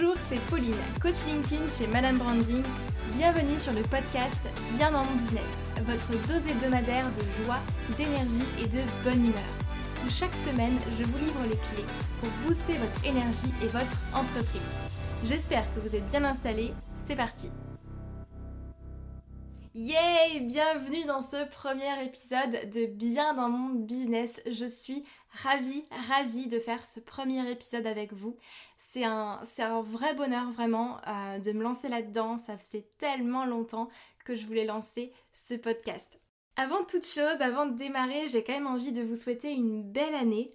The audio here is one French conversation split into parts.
Bonjour, c'est Pauline, coach LinkedIn chez Madame Branding. Bienvenue sur le podcast Bien dans mon business, votre dose hebdomadaire de joie, d'énergie et de bonne humeur. Chaque semaine, je vous livre les clés pour booster votre énergie et votre entreprise. J'espère que vous êtes bien installés. C'est parti Yay Bienvenue dans ce premier épisode de Bien dans mon business. Je suis ravie, ravie de faire ce premier épisode avec vous. C'est un, un vrai bonheur vraiment euh, de me lancer là-dedans. Ça faisait tellement longtemps que je voulais lancer ce podcast. Avant toute chose, avant de démarrer, j'ai quand même envie de vous souhaiter une belle année.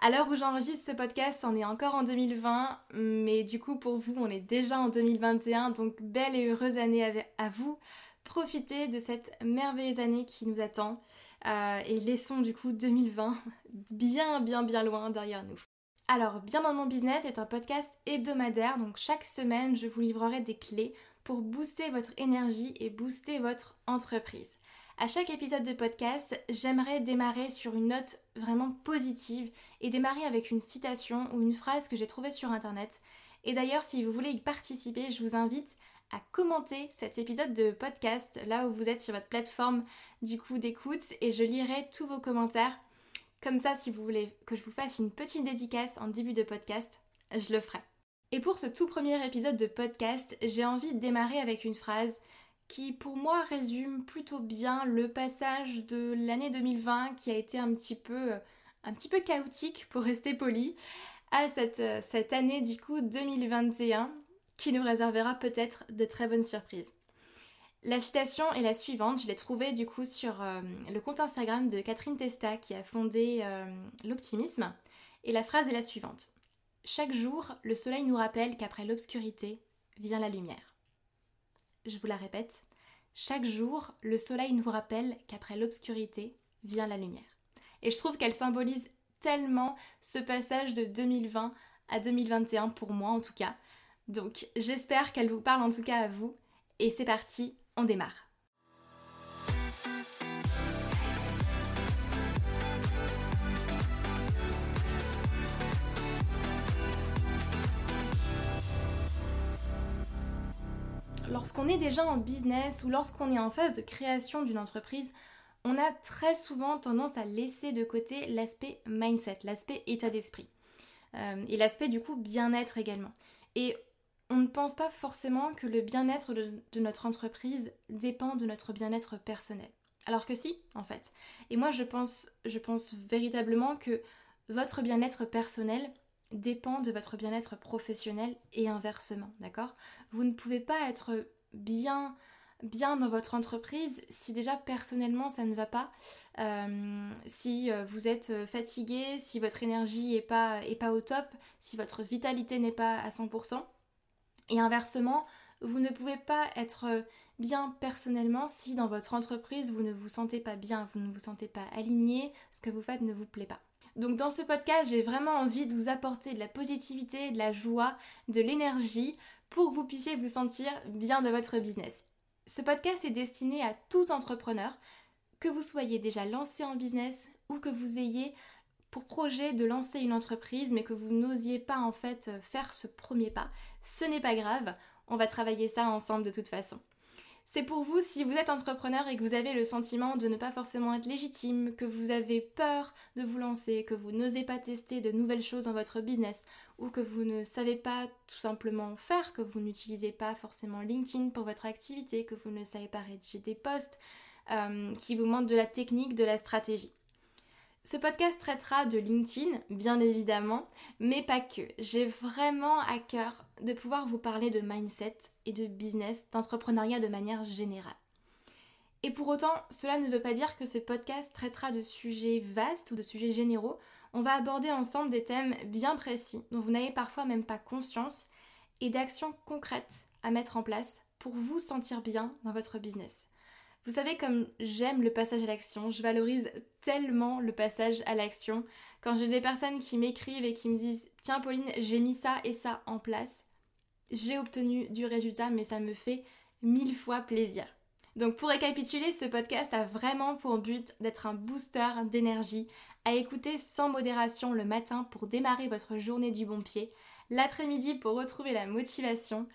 À l'heure où j'enregistre ce podcast, on est encore en 2020, mais du coup pour vous, on est déjà en 2021, donc belle et heureuse année à vous. Profitez de cette merveilleuse année qui nous attend. Euh, et laissons du coup 2020 bien bien bien loin derrière nous. Alors, Bien dans mon business est un podcast hebdomadaire, donc chaque semaine je vous livrerai des clés pour booster votre énergie et booster votre entreprise. À chaque épisode de podcast, j'aimerais démarrer sur une note vraiment positive et démarrer avec une citation ou une phrase que j'ai trouvée sur internet. Et d'ailleurs, si vous voulez y participer, je vous invite à commenter cet épisode de podcast là où vous êtes sur votre plateforme du coup d'écoute et je lirai tous vos commentaires. Comme ça, si vous voulez que je vous fasse une petite dédicace en début de podcast, je le ferai. Et pour ce tout premier épisode de podcast, j'ai envie de démarrer avec une phrase qui pour moi résume plutôt bien le passage de l'année 2020 qui a été un petit peu un petit peu chaotique pour rester poli à cette, cette année du coup 2021 qui nous réservera peut-être de très bonnes surprises. La citation est la suivante, je l'ai trouvée du coup sur euh, le compte Instagram de Catherine Testa qui a fondé euh, l'optimisme. Et la phrase est la suivante. Chaque jour, le soleil nous rappelle qu'après l'obscurité vient la lumière. Je vous la répète. Chaque jour, le soleil nous rappelle qu'après l'obscurité vient la lumière. Et je trouve qu'elle symbolise tellement ce passage de 2020 à 2021 pour moi en tout cas. Donc j'espère qu'elle vous parle en tout cas à vous. Et c'est parti, on démarre. Lorsqu'on est déjà en business ou lorsqu'on est en phase de création d'une entreprise, on a très souvent tendance à laisser de côté l'aspect mindset, l'aspect état d'esprit. Euh, et l'aspect du coup bien-être également. On ne pense pas forcément que le bien-être de, notre entreprise dépend de notre bien-être personnel. Alors que si, en fait. Et moi, je pense, véritablement que votre bien-être personnel dépend de votre bien-être professionnel et inversement, d'accord? Vous ne pouvez pas être bien dans votre entreprise si déjà personnellement ça ne va pas, euh, si euh, vous êtes fatigué, si votre énergie n'est pas, est pas au top, si votre vitalité n'est pas à 100%, et inversement, vous ne pouvez pas être bien personnellement si dans votre entreprise vous ne vous sentez pas bien, vous ne vous sentez pas aligné, ce que vous faites ne vous plaît pas. Donc dans ce podcast, j'ai vraiment envie de vous apporter de la positivité, de la joie, de l'énergie pour que vous puissiez vous sentir bien de votre business. Ce podcast est destiné à tout entrepreneur, que vous soyez déjà lancé en business ou que vous ayez pour projet de lancer une entreprise mais que vous n'osiez pas en fait faire ce premier pas. Ce n'est pas grave, on va travailler ça ensemble de toute façon. C'est pour vous si vous êtes entrepreneur et que vous avez le sentiment de ne pas forcément être légitime, que vous avez peur de vous lancer, que vous n'osez pas tester de nouvelles choses dans votre business ou que vous ne savez pas tout simplement faire, que vous n'utilisez pas forcément LinkedIn pour votre activité, que vous ne savez pas rédiger des posts, euh, qui vous manque de la technique, de la stratégie. Ce podcast traitera de LinkedIn, bien évidemment, mais pas que. J'ai vraiment à cœur de pouvoir vous parler de mindset et de business, d'entrepreneuriat de manière générale. Et pour autant, cela ne veut pas dire que ce podcast traitera de sujets vastes ou de sujets généraux. On va aborder ensemble des thèmes bien précis dont vous n'avez parfois même pas conscience et d'actions concrètes à mettre en place pour vous sentir bien dans votre business. Vous savez comme j'aime le passage à l'action, je valorise tellement le passage à l'action. Quand j'ai des personnes qui m'écrivent et qui me disent Tiens Pauline, j'ai mis ça et ça en place, j'ai obtenu du résultat, mais ça me fait mille fois plaisir. Donc pour récapituler, ce podcast a vraiment pour but d'être un booster d'énergie, à écouter sans modération le matin pour démarrer votre journée du bon pied, l'après-midi pour retrouver la motivation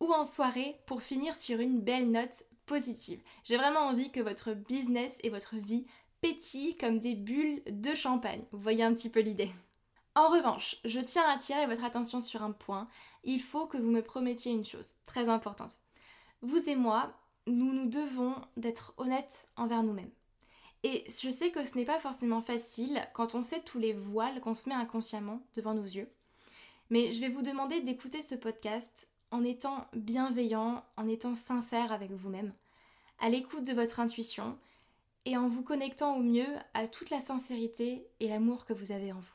ou en soirée pour finir sur une belle note J'ai vraiment envie que votre business et votre vie pétillent comme des bulles de champagne. Vous voyez un petit peu l'idée. En revanche, je tiens à attirer votre attention sur un point. Il faut que vous me promettiez une chose très importante. Vous et moi, nous nous devons d'être honnêtes envers nous-mêmes. Et je sais que ce n'est pas forcément facile quand on sait tous les voiles qu'on se met inconsciemment devant nos yeux. Mais je vais vous demander d'écouter ce podcast en étant bienveillant, en étant sincère avec vous-même, à l'écoute de votre intuition et en vous connectant au mieux à toute la sincérité et l'amour que vous avez en vous.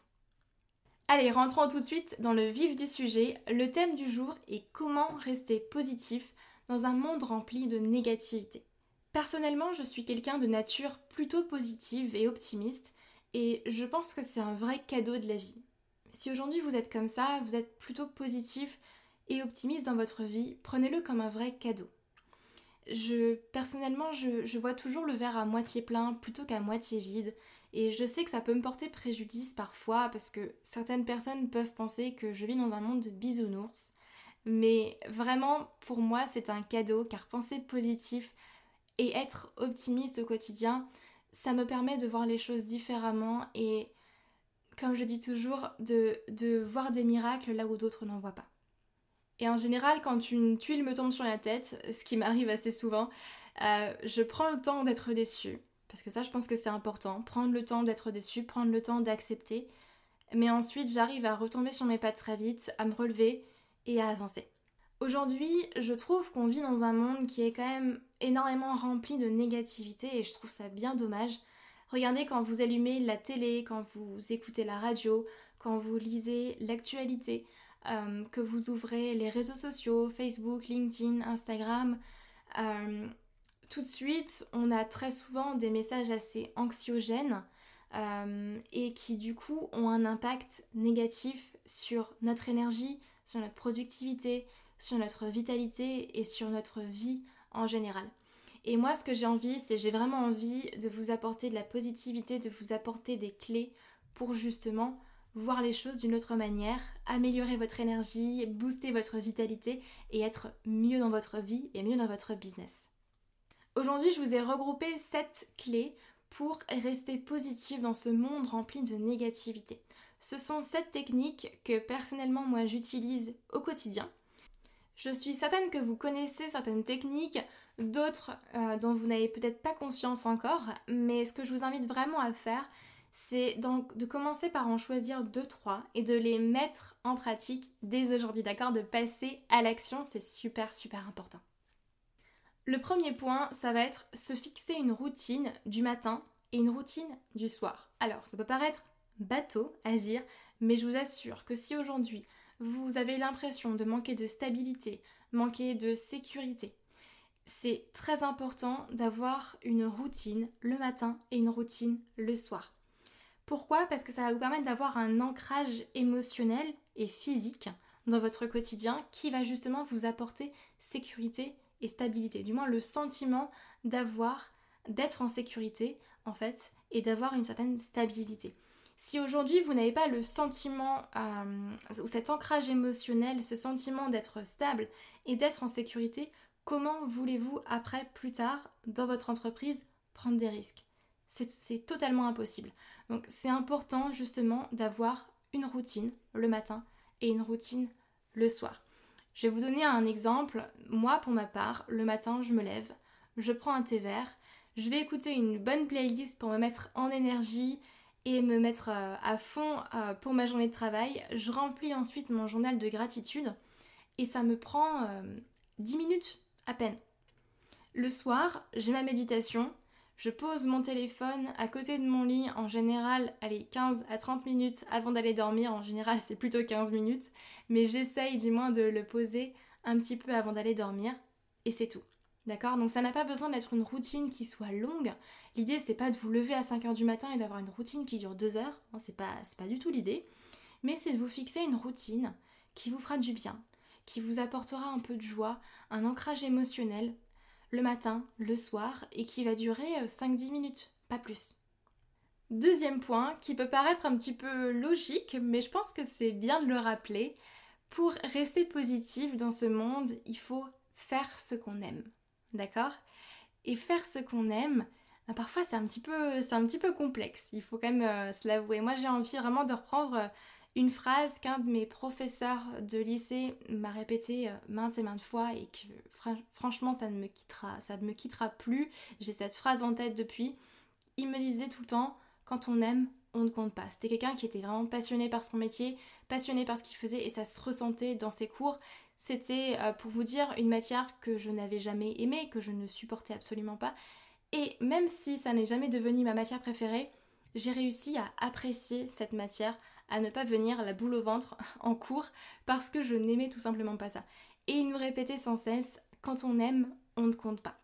Allez, rentrons tout de suite dans le vif du sujet. Le thème du jour est comment rester positif dans un monde rempli de négativité. Personnellement, je suis quelqu'un de nature plutôt positive et optimiste, et je pense que c'est un vrai cadeau de la vie. Si aujourd'hui vous êtes comme ça, vous êtes plutôt positif et optimiste dans votre vie, prenez-le comme un vrai cadeau. Je, personnellement, je, vois toujours le verre à moitié plein plutôt qu'à moitié vide, et je sais que ça peut me porter préjudice parfois parce que certaines personnes peuvent penser que je vis dans un monde de bisounours, mais vraiment, pour moi, c'est un cadeau car penser positif et être optimiste au quotidien, ça me permet de voir les choses différemment et, comme je dis toujours, de voir des miracles là où d'autres n'en voient pas. Et en général, quand une tuile me tombe sur la tête, ce qui m'arrive assez souvent, euh, je prends le temps d'être déçue. Parce que ça, je pense que c'est important. Prendre le temps d'être déçue, prendre le temps d'accepter. Mais ensuite, j'arrive à retomber sur mes pattes très vite, à me relever et à avancer. Aujourd'hui, je trouve qu'on vit dans un monde qui est quand même énormément rempli de négativité et je trouve ça bien dommage. Regardez quand vous allumez la télé, quand vous écoutez la radio, quand vous lisez l'actualité, euh, que vous ouvrez les réseaux sociaux, Facebook, LinkedIn, Instagram, euh, tout de suite, on a très souvent des messages assez anxiogènes euh, et qui du coup ont un impact négatif sur notre énergie, sur notre productivité, sur notre vitalité et sur notre vie en général. Et moi, ce que j'ai envie, c'est j'ai vraiment envie de vous apporter de la positivité, de vous apporter des clés pour justement voir les choses d'une autre manière, améliorer votre énergie, booster votre vitalité et être mieux dans votre vie et mieux dans votre business. Aujourd'hui, je vous ai regroupé 7 clés pour rester positif dans ce monde rempli de négativité. Ce sont 7 techniques que personnellement moi j'utilise au quotidien je suis certaine que vous connaissez certaines techniques, d'autres euh, dont vous n'avez peut-être pas conscience encore, mais ce que je vous invite vraiment à faire, c'est donc de commencer par en choisir 2-3 et de les mettre en pratique dès aujourd'hui, d'accord De passer à l'action, c'est super super important. Le premier point, ça va être se fixer une routine du matin et une routine du soir. Alors, ça peut paraître bateau à dire, mais je vous assure que si aujourd'hui vous avez l'impression de manquer de stabilité, manquer de sécurité, c'est très important d'avoir une routine le matin et une routine le soir. Pourquoi? Parce que ça va vous permettre d'avoir un ancrage émotionnel et physique dans votre quotidien qui va justement vous apporter sécurité et stabilité. Du moins le sentiment d'avoir, d'être en sécurité en fait et d'avoir une certaine stabilité. Si aujourd'hui vous n'avez pas le sentiment euh, ou cet ancrage émotionnel, ce sentiment d'être stable et d'être en sécurité, comment voulez-vous après, plus tard, dans votre entreprise, prendre des risques? C'est totalement impossible. Donc c'est important justement d'avoir une routine le matin et une routine le soir. Je vais vous donner un exemple. Moi, pour ma part, le matin, je me lève, je prends un thé vert, je vais écouter une bonne playlist pour me mettre en énergie et me mettre euh, à fond euh, pour ma journée de travail. Je remplis ensuite mon journal de gratitude et ça me prend 10 euh, minutes à peine. Le soir, j'ai ma méditation. Je pose mon téléphone à côté de mon lit, en général, allez, 15 à 30 minutes avant d'aller dormir. En général, c'est plutôt 15 minutes, mais j'essaye du moins de le poser un petit peu avant d'aller dormir, et c'est tout. D'accord? Donc ça n'a pas besoin d'être une routine qui soit longue. L'idée c'est pas de vous lever à 5h du matin et d'avoir une routine qui dure 2 heures. Non, c'est pas, pas du tout l'idée. Mais c'est de vous fixer une routine qui vous fera du bien, qui vous apportera un peu de joie, un ancrage émotionnel le matin, le soir et qui va durer 5-10 euh, minutes, pas plus. Deuxième point qui peut paraître un petit peu logique, mais je pense que c'est bien de le rappeler. Pour rester positif dans ce monde, il faut faire ce qu'on aime. D'accord? Et faire ce qu'on aime, bah, parfois c'est un, petit peu, un petit peu complexe, il faut quand même euh, se l'avouer. Moi j'ai envie vraiment de reprendre euh, une phrase qu'un de mes professeurs de lycée m'a répétée euh, maintes et maintes fois et que franchement ça ne me quittera, ça ne me quittera plus. J'ai cette phrase en tête depuis. Il me disait tout le temps, quand on aime, on ne compte pas. C'était quelqu'un qui était vraiment passionné par son métier, passionné par ce qu'il faisait et ça se ressentait dans ses cours. C'était, euh, pour vous dire, une matière que je n'avais jamais aimée, que je ne supportais absolument pas. Et même si ça n'est jamais devenu ma matière préférée, j'ai réussi à apprécier cette matière, à ne pas venir la boule au ventre en cours parce que je n'aimais tout simplement pas ça. Et il nous répétait sans cesse, quand on aime, on ne compte pas.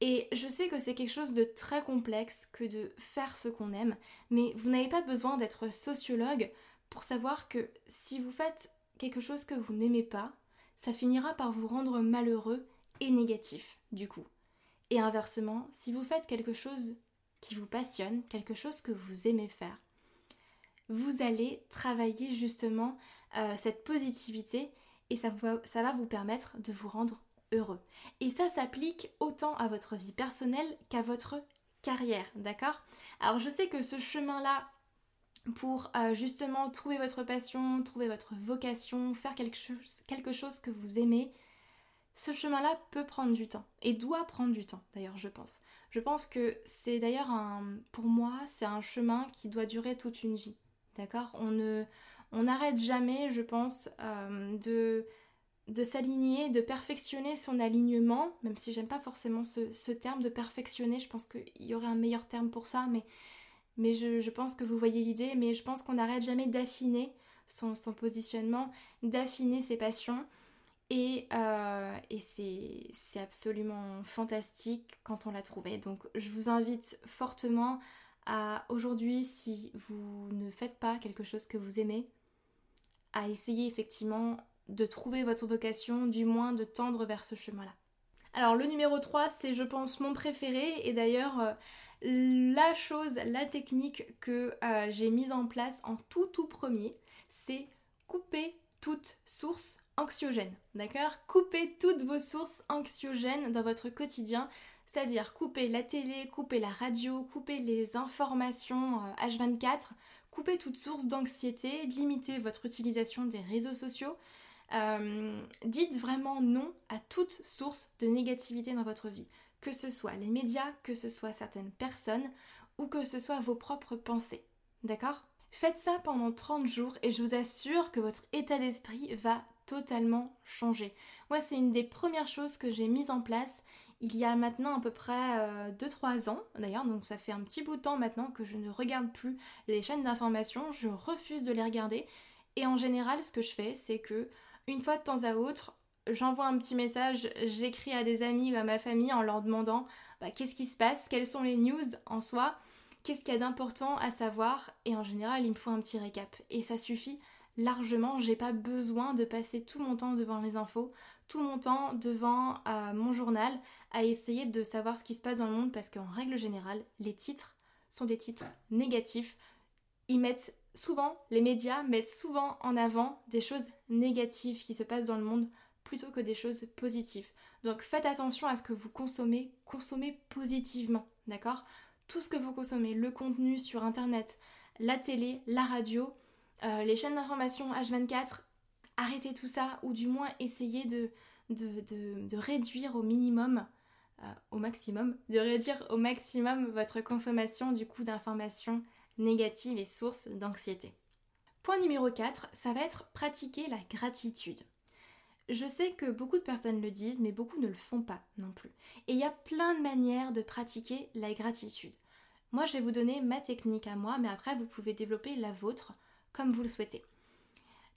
Et je sais que c'est quelque chose de très complexe que de faire ce qu'on aime, mais vous n'avez pas besoin d'être sociologue pour savoir que si vous faites quelque chose que vous n'aimez pas, ça finira par vous rendre malheureux et négatif du coup. Et inversement, si vous faites quelque chose qui vous passionne, quelque chose que vous aimez faire, vous allez travailler justement euh, cette positivité et ça ça va vous permettre de vous rendre heureux. Et ça s'applique autant à votre vie personnelle qu'à votre carrière, d'accord? Alors je sais que ce chemin-là, pour euh, justement trouver votre passion, trouver votre vocation, faire quelque chose, quelque chose que vous aimez, ce chemin-là peut prendre du temps et doit prendre du temps d'ailleurs je pense. Je pense que c'est d'ailleurs un, pour moi, c'est un chemin qui doit durer toute une vie, d'accord? On n'arrête jamais, je pense, euh, de de s'aligner, de perfectionner son alignement, même si j'aime pas forcément ce, terme de perfectionner, je pense qu'il y aurait un meilleur terme pour ça, mais, mais je, pense que vous voyez l'idée, mais je pense qu'on n'arrête jamais d'affiner son, positionnement, d'affiner ses passions, et, euh, et c'est absolument fantastique quand on l'a trouvé. Donc je vous invite fortement aujourd'hui, si vous ne faites pas quelque chose que vous aimez, à essayer effectivement de trouver votre vocation, du moins de tendre vers ce chemin-là. Alors le numéro 3, c'est je pense mon préféré et d'ailleurs euh, la chose, la technique que euh, j'ai mise en place en tout tout premier, c'est couper toute source anxiogène. D'accord? Couper toutes vos sources anxiogènes dans votre quotidien, c'est-à-dire couper la télé, couper la radio, couper les informations H24, euh, couper toute source d'anxiété, limiter votre utilisation des réseaux sociaux, euh, dites vraiment non à toute source de négativité dans votre vie, que ce soit les médias, que ce soit certaines personnes ou que ce soit vos propres pensées. D'accord? Faites ça pendant 30 jours et je vous assure que votre état d'esprit va totalement changer. Moi, c'est une des premières choses que j'ai mises en place il y a maintenant à peu près 2-3 euh, ans, d'ailleurs, donc ça fait un petit bout de temps maintenant que je ne regarde plus les chaînes d'information, je refuse de les regarder. Et en général, ce que je fais, c'est que une fois de temps à autre, j'envoie un petit message, j'écris à des amis ou à ma famille en leur demandant bah, qu'est-ce qui se passe, quelles sont les news en soi, qu'est-ce qu'il y a d'important à savoir, et en général, il me faut un petit récap. Et ça suffit largement, j'ai pas besoin de passer tout mon temps devant les infos, tout mon temps devant euh, mon journal, à essayer de savoir ce qui se passe dans le monde, parce qu'en règle générale, les titres sont des titres négatifs. Ils mettent souvent, les médias mettent souvent en avant des choses négatives qui se passent dans le monde plutôt que des choses positives. Donc faites attention à ce que vous consommez, consommez positivement, d'accord? Tout ce que vous consommez, le contenu sur internet, la télé, la radio, euh, les chaînes d'information H24, arrêtez tout ça ou du moins essayez de, réduire au minimum, euh, au maximum, de réduire au maximum votre consommation du coup d'informations négative et source d'anxiété. Point numéro 4, ça va être pratiquer la gratitude. Je sais que beaucoup de personnes le disent, mais beaucoup ne le font pas non plus. Et il y a plein de manières de pratiquer la gratitude. Moi, je vais vous donner ma technique à moi, mais après, vous pouvez développer la vôtre comme vous le souhaitez.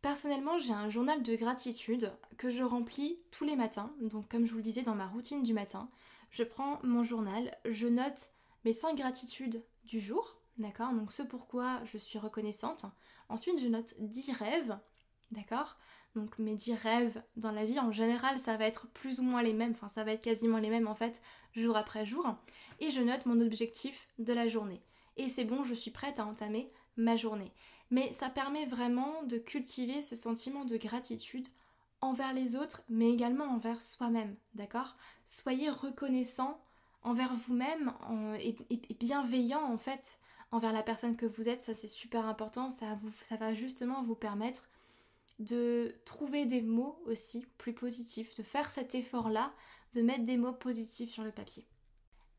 Personnellement, j'ai un journal de gratitude que je remplis tous les matins. Donc, comme je vous le disais dans ma routine du matin, je prends mon journal, je note mes 5 gratitudes du jour, D'accord? Donc ce pourquoi je suis reconnaissante. Ensuite, je note 10 rêves. D'accord? Donc mes 10 rêves dans la vie, en général, ça va être plus ou moins les mêmes. Enfin, ça va être quasiment les mêmes en fait, jour après jour. Et je note mon objectif de la journée. Et c'est bon, je suis prête à entamer ma journée. Mais ça permet vraiment de cultiver ce sentiment de gratitude envers les autres, mais également envers soi-même, d'accord? Soyez reconnaissant envers vous-même et, bienveillant en fait envers la personne que vous êtes, ça c'est super important, ça, ça va justement vous permettre de trouver des mots aussi plus positifs, de faire cet effort-là, de mettre des mots positifs sur le papier.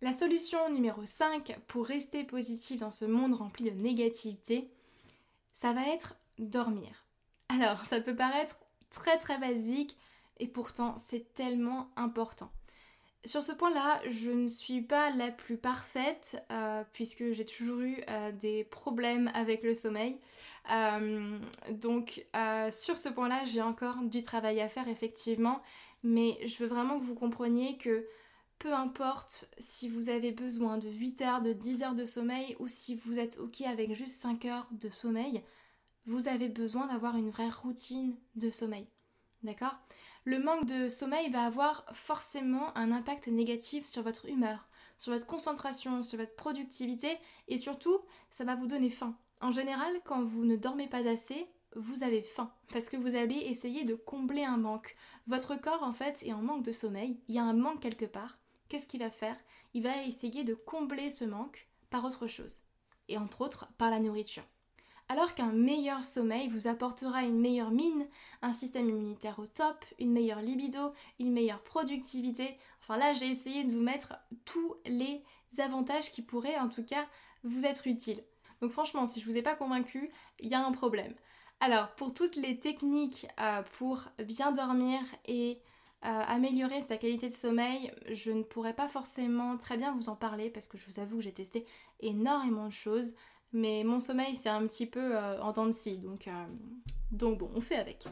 La solution numéro 5 pour rester positif dans ce monde rempli de négativité, ça va être dormir. Alors, ça peut paraître très très basique et pourtant c'est tellement important. Sur ce point-là, je ne suis pas la plus parfaite euh, puisque j'ai toujours eu euh, des problèmes avec le sommeil. Euh, donc sur ce point-là, j'ai encore du travail à faire effectivement, mais je veux vraiment que vous compreniez que peu importe si vous avez besoin de 8 heures, de 10 heures de sommeil ou si vous êtes ok avec juste 5 heures de sommeil, vous avez besoin d'avoir une vraie routine de sommeil. D'accord? Le manque de sommeil va avoir forcément un impact négatif sur votre humeur, sur votre concentration, sur votre productivité et surtout, ça va vous donner faim. En général, quand vous ne dormez pas assez, vous avez faim parce que vous allez essayer de combler un manque. Votre corps en fait est en manque de sommeil, il y a un manque quelque part. Qu'est-ce qu'il va faire? Il va essayer de combler ce manque par autre chose et entre autres par la nourriture alors qu'un meilleur sommeil vous apportera une meilleure mine, un système immunitaire au top, une meilleure libido, une meilleure productivité. Enfin là, j'ai essayé de vous mettre tous les avantages qui pourraient en tout cas vous être utiles. Donc franchement, si je vous ai pas convaincu, il y a un problème. Alors, pour toutes les techniques euh, pour bien dormir et euh, améliorer sa qualité de sommeil, je ne pourrais pas forcément très bien vous en parler parce que je vous avoue que j'ai testé énormément de choses. Mais mon sommeil, c'est un petit peu euh, en dents de scie, donc, euh, donc bon, on fait avec.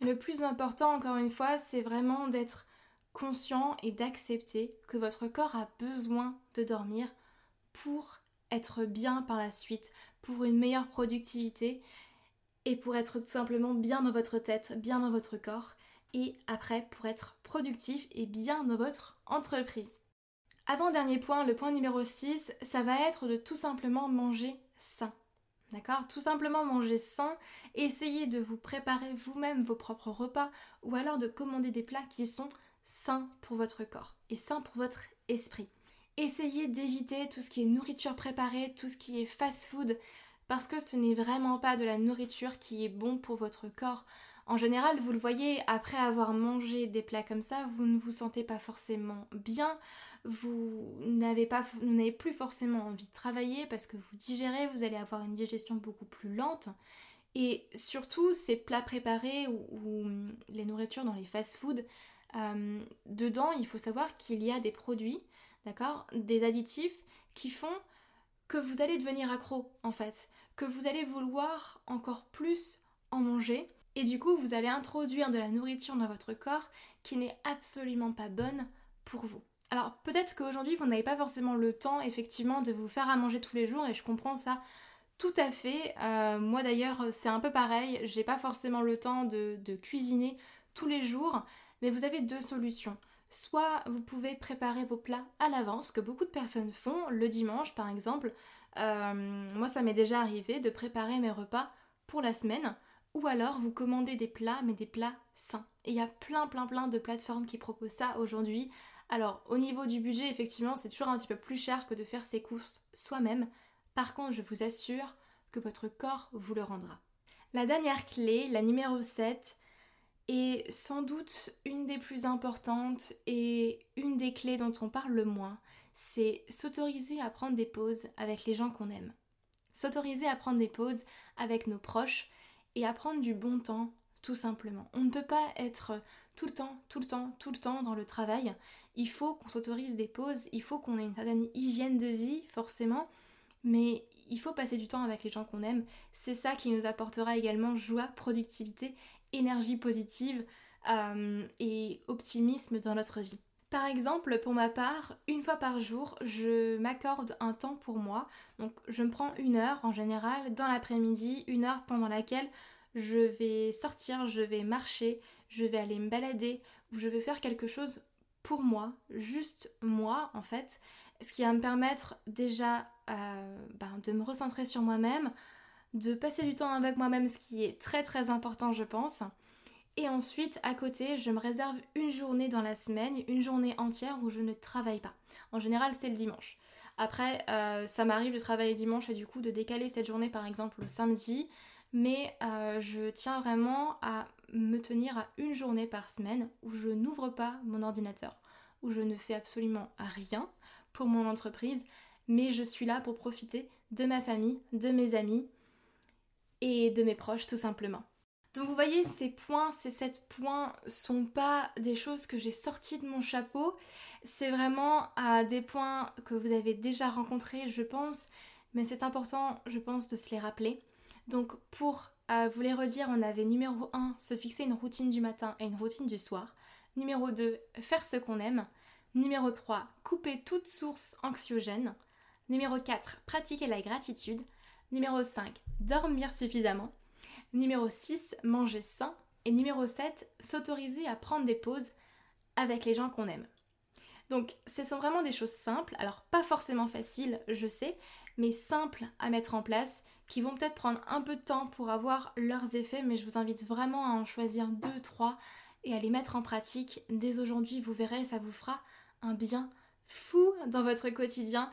Le plus important, encore une fois, c'est vraiment d'être conscient et d'accepter que votre corps a besoin de dormir pour être bien par la suite, pour une meilleure productivité et pour être tout simplement bien dans votre tête, bien dans votre corps et après pour être productif et bien dans votre entreprise. Avant-dernier point, le point numéro 6, ça va être de tout simplement manger sain. D'accord? Tout simplement manger sain, essayez de vous préparer vous-même vos propres repas ou alors de commander des plats qui sont sains pour votre corps et sains pour votre esprit. Essayez d'éviter tout ce qui est nourriture préparée, tout ce qui est fast-food, parce que ce n'est vraiment pas de la nourriture qui est bon pour votre corps. En général, vous le voyez, après avoir mangé des plats comme ça, vous ne vous sentez pas forcément bien, vous n'avez plus forcément envie de travailler parce que vous digérez, vous allez avoir une digestion beaucoup plus lente. Et surtout, ces plats préparés ou, les nourritures dans les fast-foods, euh, dedans, il faut savoir qu'il y a des produits, d'accord, des additifs qui font que vous allez devenir accro en fait, que vous allez vouloir encore plus en manger et du coup vous allez introduire de la nourriture dans votre corps qui n'est absolument pas bonne pour vous. Alors peut-être qu'aujourd'hui vous n'avez pas forcément le temps effectivement de vous faire à manger tous les jours et je comprends ça tout à fait. Euh, moi d'ailleurs c'est un peu pareil, j'ai pas forcément le temps de, cuisiner tous les jours, mais vous avez deux solutions. Soit vous pouvez préparer vos plats à l'avance, que beaucoup de personnes font, le dimanche par exemple. Euh, moi ça m'est déjà arrivé de préparer mes repas pour la semaine. Ou alors vous commandez des plats, mais des plats sains. Et il y a plein plein plein de plateformes qui proposent ça aujourd'hui alors, au niveau du budget, effectivement, c'est toujours un petit peu plus cher que de faire ses courses soi-même. Par contre, je vous assure que votre corps vous le rendra. La dernière clé, la numéro 7, est sans doute une des plus importantes et une des clés dont on parle le moins, c'est s'autoriser à prendre des pauses avec les gens qu'on aime. S'autoriser à prendre des pauses avec nos proches et à prendre du bon temps tout simplement. On ne peut pas être tout le temps, tout le temps, tout le temps dans le travail. Il faut qu'on s'autorise des pauses, il faut qu'on ait une certaine hygiène de vie, forcément, mais il faut passer du temps avec les gens qu'on aime. C'est ça qui nous apportera également joie, productivité, énergie positive euh, et optimisme dans notre vie. Par exemple, pour ma part, une fois par jour, je m'accorde un temps pour moi. Donc, je me prends une heure en général dans l'après-midi, une heure pendant laquelle je vais sortir, je vais marcher, je vais aller me balader, ou je vais faire quelque chose pour moi, juste moi en fait, ce qui va me permettre déjà euh, ben, de me recentrer sur moi-même, de passer du temps avec moi-même, ce qui est très très important je pense. Et ensuite, à côté, je me réserve une journée dans la semaine, une journée entière où je ne travaille pas. En général, c'est le dimanche. Après, euh, ça m'arrive de travailler dimanche et du coup de décaler cette journée par exemple au samedi. Mais euh, je tiens vraiment à me tenir à une journée par semaine où je n'ouvre pas mon ordinateur, où je ne fais absolument rien pour mon entreprise, mais je suis là pour profiter de ma famille, de mes amis et de mes proches tout simplement. Donc vous voyez, ces points, ces sept points sont pas des choses que j'ai sorties de mon chapeau, c'est vraiment des points que vous avez déjà rencontrés, je pense, mais c'est important, je pense, de se les rappeler. Donc pour euh, vous les redire, on avait numéro 1, se fixer une routine du matin et une routine du soir. Numéro 2, faire ce qu'on aime. Numéro 3, couper toute source anxiogène. Numéro 4, pratiquer la gratitude. Numéro 5, dormir suffisamment. Numéro 6, manger sain. Et numéro 7, s'autoriser à prendre des pauses avec les gens qu'on aime. Donc, ce sont vraiment des choses simples, alors pas forcément faciles, je sais, mais simples à mettre en place, qui vont peut-être prendre un peu de temps pour avoir leurs effets, mais je vous invite vraiment à en choisir deux, trois et à les mettre en pratique dès aujourd'hui. Vous verrez, ça vous fera un bien fou dans votre quotidien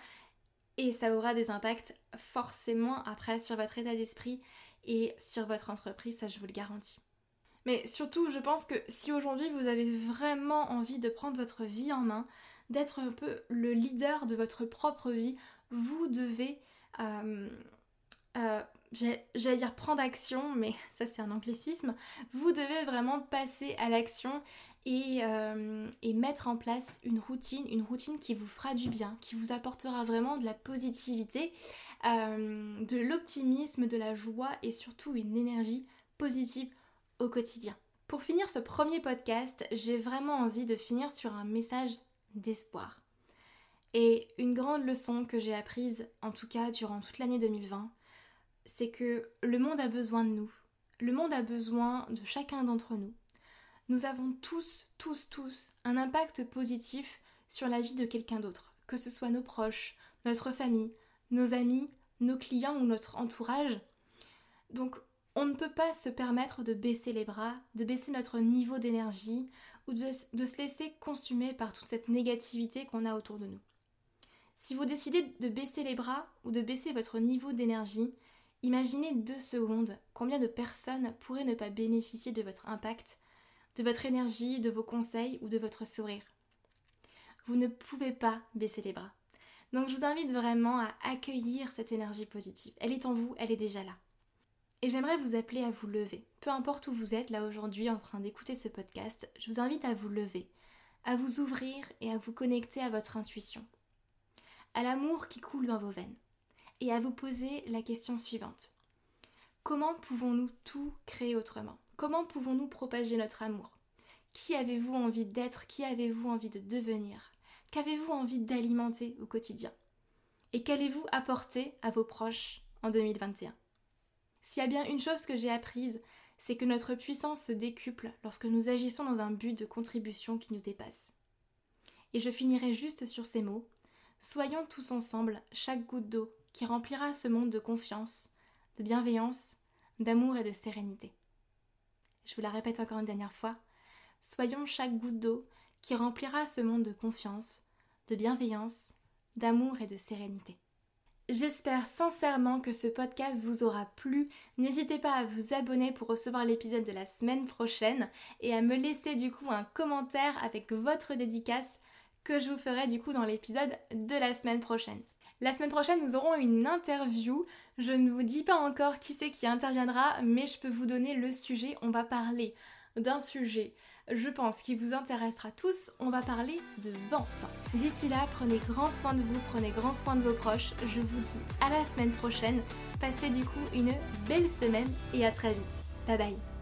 et ça aura des impacts forcément après sur votre état d'esprit et sur votre entreprise, ça je vous le garantis. Mais surtout, je pense que si aujourd'hui vous avez vraiment envie de prendre votre vie en main, d'être un peu le leader de votre propre vie, vous devez, euh, euh, j'allais dire prendre action, mais ça c'est un anglicisme, vous devez vraiment passer à l'action euh, et, mettre en place une routine, une routine qui vous fera du bien, qui vous apportera vraiment de la positivité, de l'optimisme, de la joie et surtout une énergie positive au quotidien. Pour finir ce premier podcast, j'ai vraiment envie de finir sur un message d'espoir. Et une grande leçon que j'ai apprise, en tout cas durant toute l'année 2020, c'est que le monde a besoin de nous. Le monde a besoin de chacun d'entre nous. Nous avons tous, tous, tous un impact positif sur la vie de quelqu'un d'autre, que ce soit nos proches, notre famille, nos amis, nos clients ou notre entourage. Donc on ne peut pas se permettre de baisser les bras, de baisser notre niveau d'énergie ou de, se laisser consumer par toute cette négativité qu'on a autour de nous. Si vous décidez de baisser les bras ou de baisser votre niveau d'énergie, imaginez deux secondes combien de personnes pourraient ne pas bénéficier de votre impact, de votre énergie, de vos conseils ou de votre sourire. Vous ne pouvez pas baisser les bras. Donc je vous invite vraiment à accueillir cette énergie positive. Elle est en vous, elle est déjà là. Et j'aimerais vous appeler à vous lever. Peu importe où vous êtes là aujourd'hui en train d'écouter ce podcast, je vous invite à vous lever, à vous ouvrir et à vous connecter à votre intuition, à l'amour qui coule dans vos veines, et à vous poser la question suivante. Comment pouvons-nous tout créer autrement? Comment pouvons-nous propager notre amour? Qui avez-vous envie d'être? Qui avez-vous envie de devenir? Qu'avez-vous envie d'alimenter au quotidien? Et qu'allez-vous apporter à vos proches en 2021 s'il y a bien une chose que j'ai apprise, c'est que notre puissance se décuple lorsque nous agissons dans un but de contribution qui nous dépasse. Et je finirai juste sur ces mots. Soyons tous ensemble chaque goutte d'eau qui remplira ce monde de confiance, de bienveillance, d'amour et de sérénité. Je vous la répète encore une dernière fois. Soyons chaque goutte d'eau qui remplira ce monde de confiance, de bienveillance, d'amour et de sérénité. J'espère sincèrement que ce podcast vous aura plu. N'hésitez pas à vous abonner pour recevoir l'épisode de la semaine prochaine et à me laisser du coup un commentaire avec votre dédicace que je vous ferai du coup dans l'épisode de la semaine prochaine. La semaine prochaine, nous aurons une interview. Je ne vous dis pas encore qui c'est qui interviendra, mais je peux vous donner le sujet. On va parler d'un sujet je pense, qu'il vous intéressera tous. On va parler de vente. D'ici là, prenez grand soin de vous, prenez grand soin de vos proches. Je vous dis à la semaine prochaine. Passez du coup une belle semaine et à très vite. Bye bye